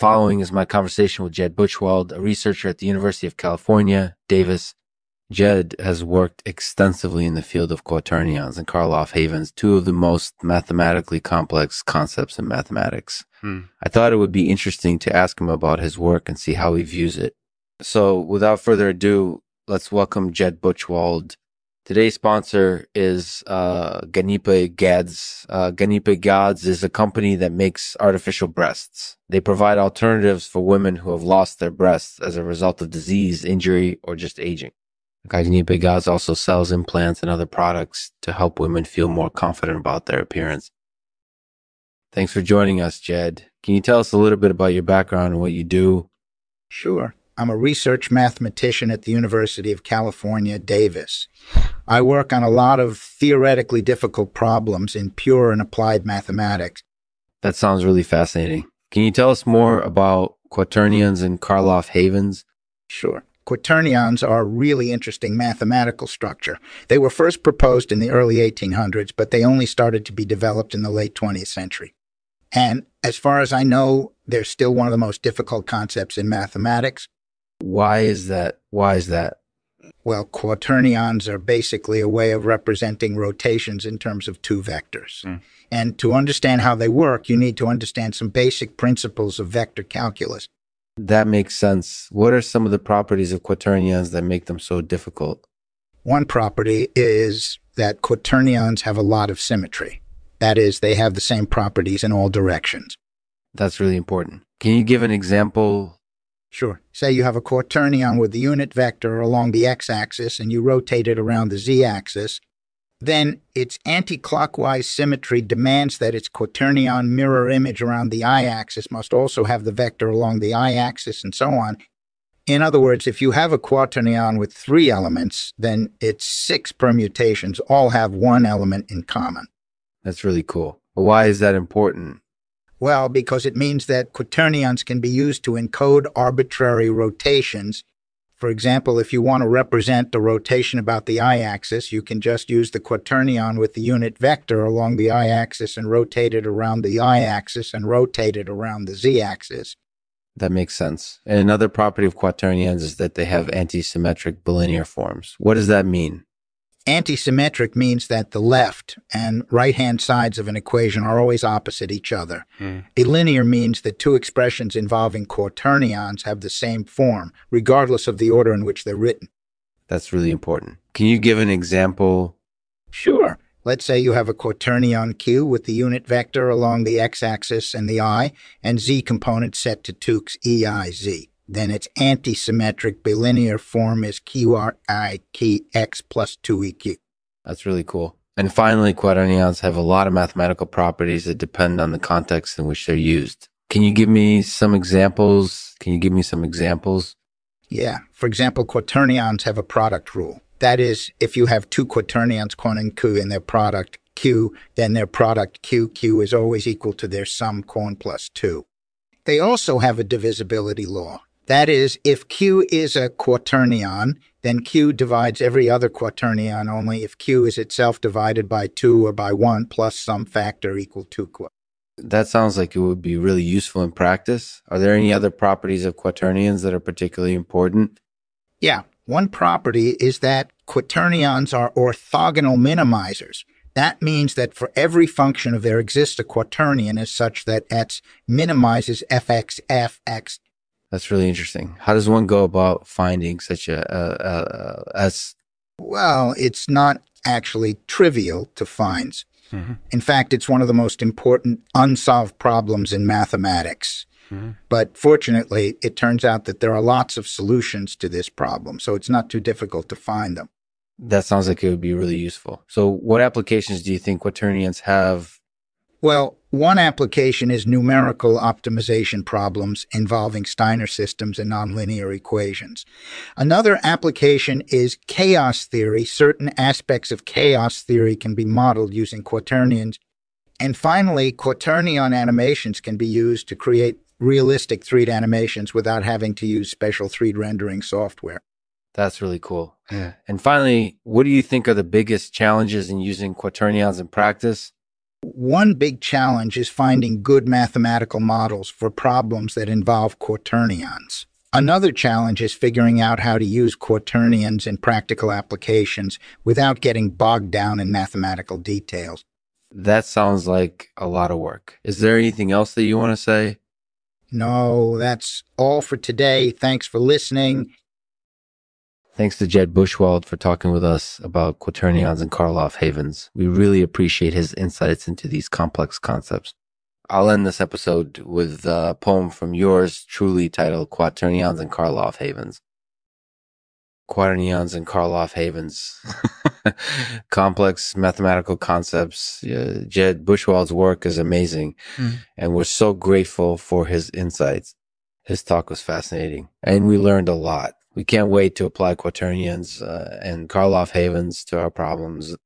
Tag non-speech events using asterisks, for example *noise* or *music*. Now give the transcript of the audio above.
following is my conversation with Jed Buchwald, a researcher at the University of California, Davis. Jed has worked extensively in the field of quaternions and Karloff havens, two of the most mathematically complex concepts in mathematics. Hmm. I thought it would be interesting to ask him about his work and see how he views it. So without further ado, let's welcome Jed Buchwald. Today's sponsor is uh, Ganipe Gads. Uh, Ganipe Gads is a company that makes artificial breasts. They provide alternatives for women who have lost their breasts as a result of disease, injury, or just aging. Ganipe Gads also sells implants and other products to help women feel more confident about their appearance. Thanks for joining us, Jed. Can you tell us a little bit about your background and what you do? Sure. I'm a research mathematician at the University of California, Davis. I work on a lot of theoretically difficult problems in pure and applied mathematics. That sounds really fascinating. Can you tell us more about quaternions and Karloff havens? Sure. Quaternions are a really interesting mathematical structure. They were first proposed in the early 1800s, but they only started to be developed in the late 20th century. And as far as I know, they're still one of the most difficult concepts in mathematics. Why is that? Why is that? Well, quaternions are basically a way of representing rotations in terms of two vectors. Mm. And to understand how they work, you need to understand some basic principles of vector calculus. That makes sense. What are some of the properties of quaternions that make them so difficult? One property is that quaternions have a lot of symmetry. That is, they have the same properties in all directions. That's really important. Can you give an example Sure. Say you have a quaternion with the unit vector along the x-axis and you rotate it around the z-axis. Then its anti-clockwise symmetry demands that its quaternion mirror image around the i axis must also have the vector along the i axis and so on. In other words, if you have a quaternion with three elements, then its six permutations all have one element in common. That's really cool. But why is that important? Well, because it means that quaternions can be used to encode arbitrary rotations. For example, if you want to represent the rotation about the y-axis, you can just use the quaternion with the unit vector along the y-axis and rotate it around the y-axis and rotate it around the z-axis. That makes sense. And another property of quaternions is that they have antisymmetric bilinear forms. What does that mean? Antisymmetric means that the left and right hand sides of an equation are always opposite each other. Mm. A linear means that two expressions involving quaternions have the same form, regardless of the order in which they're written. That's really important. Can you give an example? Sure. Let's say you have a quaternion Q with the unit vector along the x-axis and the i, and z component set to 2 EIZ then its antisymmetric bilinear form is QRIKX plus 2EQ. That's really cool. And finally, quaternions have a lot of mathematical properties that depend on the context in which they're used. Can you give me some examples? Can you give me some examples? Yeah. For example, quaternions have a product rule. That is, if you have two quaternions, quant and q, in their product q, then their product q, q is always equal to their sum quant plus 2. They also have a divisibility law. That is, if Q is a quaternion, then Q divides every other quaternion only if Q is itself divided by 2 or by 1 plus some factor equal to Q. That sounds like it would be really useful in practice. Are there any other properties of quaternions that are particularly important? Yeah. One property is that quaternions are orthogonal minimizers. That means that for every function of there exists a quaternion as such that x minimizes fx fx that's really interesting. How does one go about finding such a, a, a, a Well, it's not actually trivial to find. Mm-hmm. In fact, it's one of the most important unsolved problems in mathematics. Mm-hmm. But fortunately, it turns out that there are lots of solutions to this problem, so it's not too difficult to find them. That sounds like it would be really useful. So, what applications do you think quaternions have well, one application is numerical optimization problems involving Steiner systems and nonlinear equations. Another application is chaos theory. Certain aspects of chaos theory can be modeled using quaternions. And finally, quaternion animations can be used to create realistic 3D animations without having to use special 3D rendering software. That's really cool. Yeah. And finally, what do you think are the biggest challenges in using quaternions in practice? One big challenge is finding good mathematical models for problems that involve quaternions. Another challenge is figuring out how to use quaternions in practical applications without getting bogged down in mathematical details. That sounds like a lot of work. Is there anything else that you want to say? No, that's all for today. Thanks for listening. Thanks to Jed Buchwald for talking with us about quaternions and Karloff havens. We really appreciate his insights into these complex concepts. I'll end this episode with a poem from yours truly titled Quaternions and Karloff Havens. Quaternions and Karloff Havens. *laughs* Complex mathematical concepts. Uh, Jed Buchwald's work is amazing, mm. and we're so grateful for his insights. His talk was fascinating, and we learned a lot. We can't wait to apply quaternions uh, and Karloff havens to our problems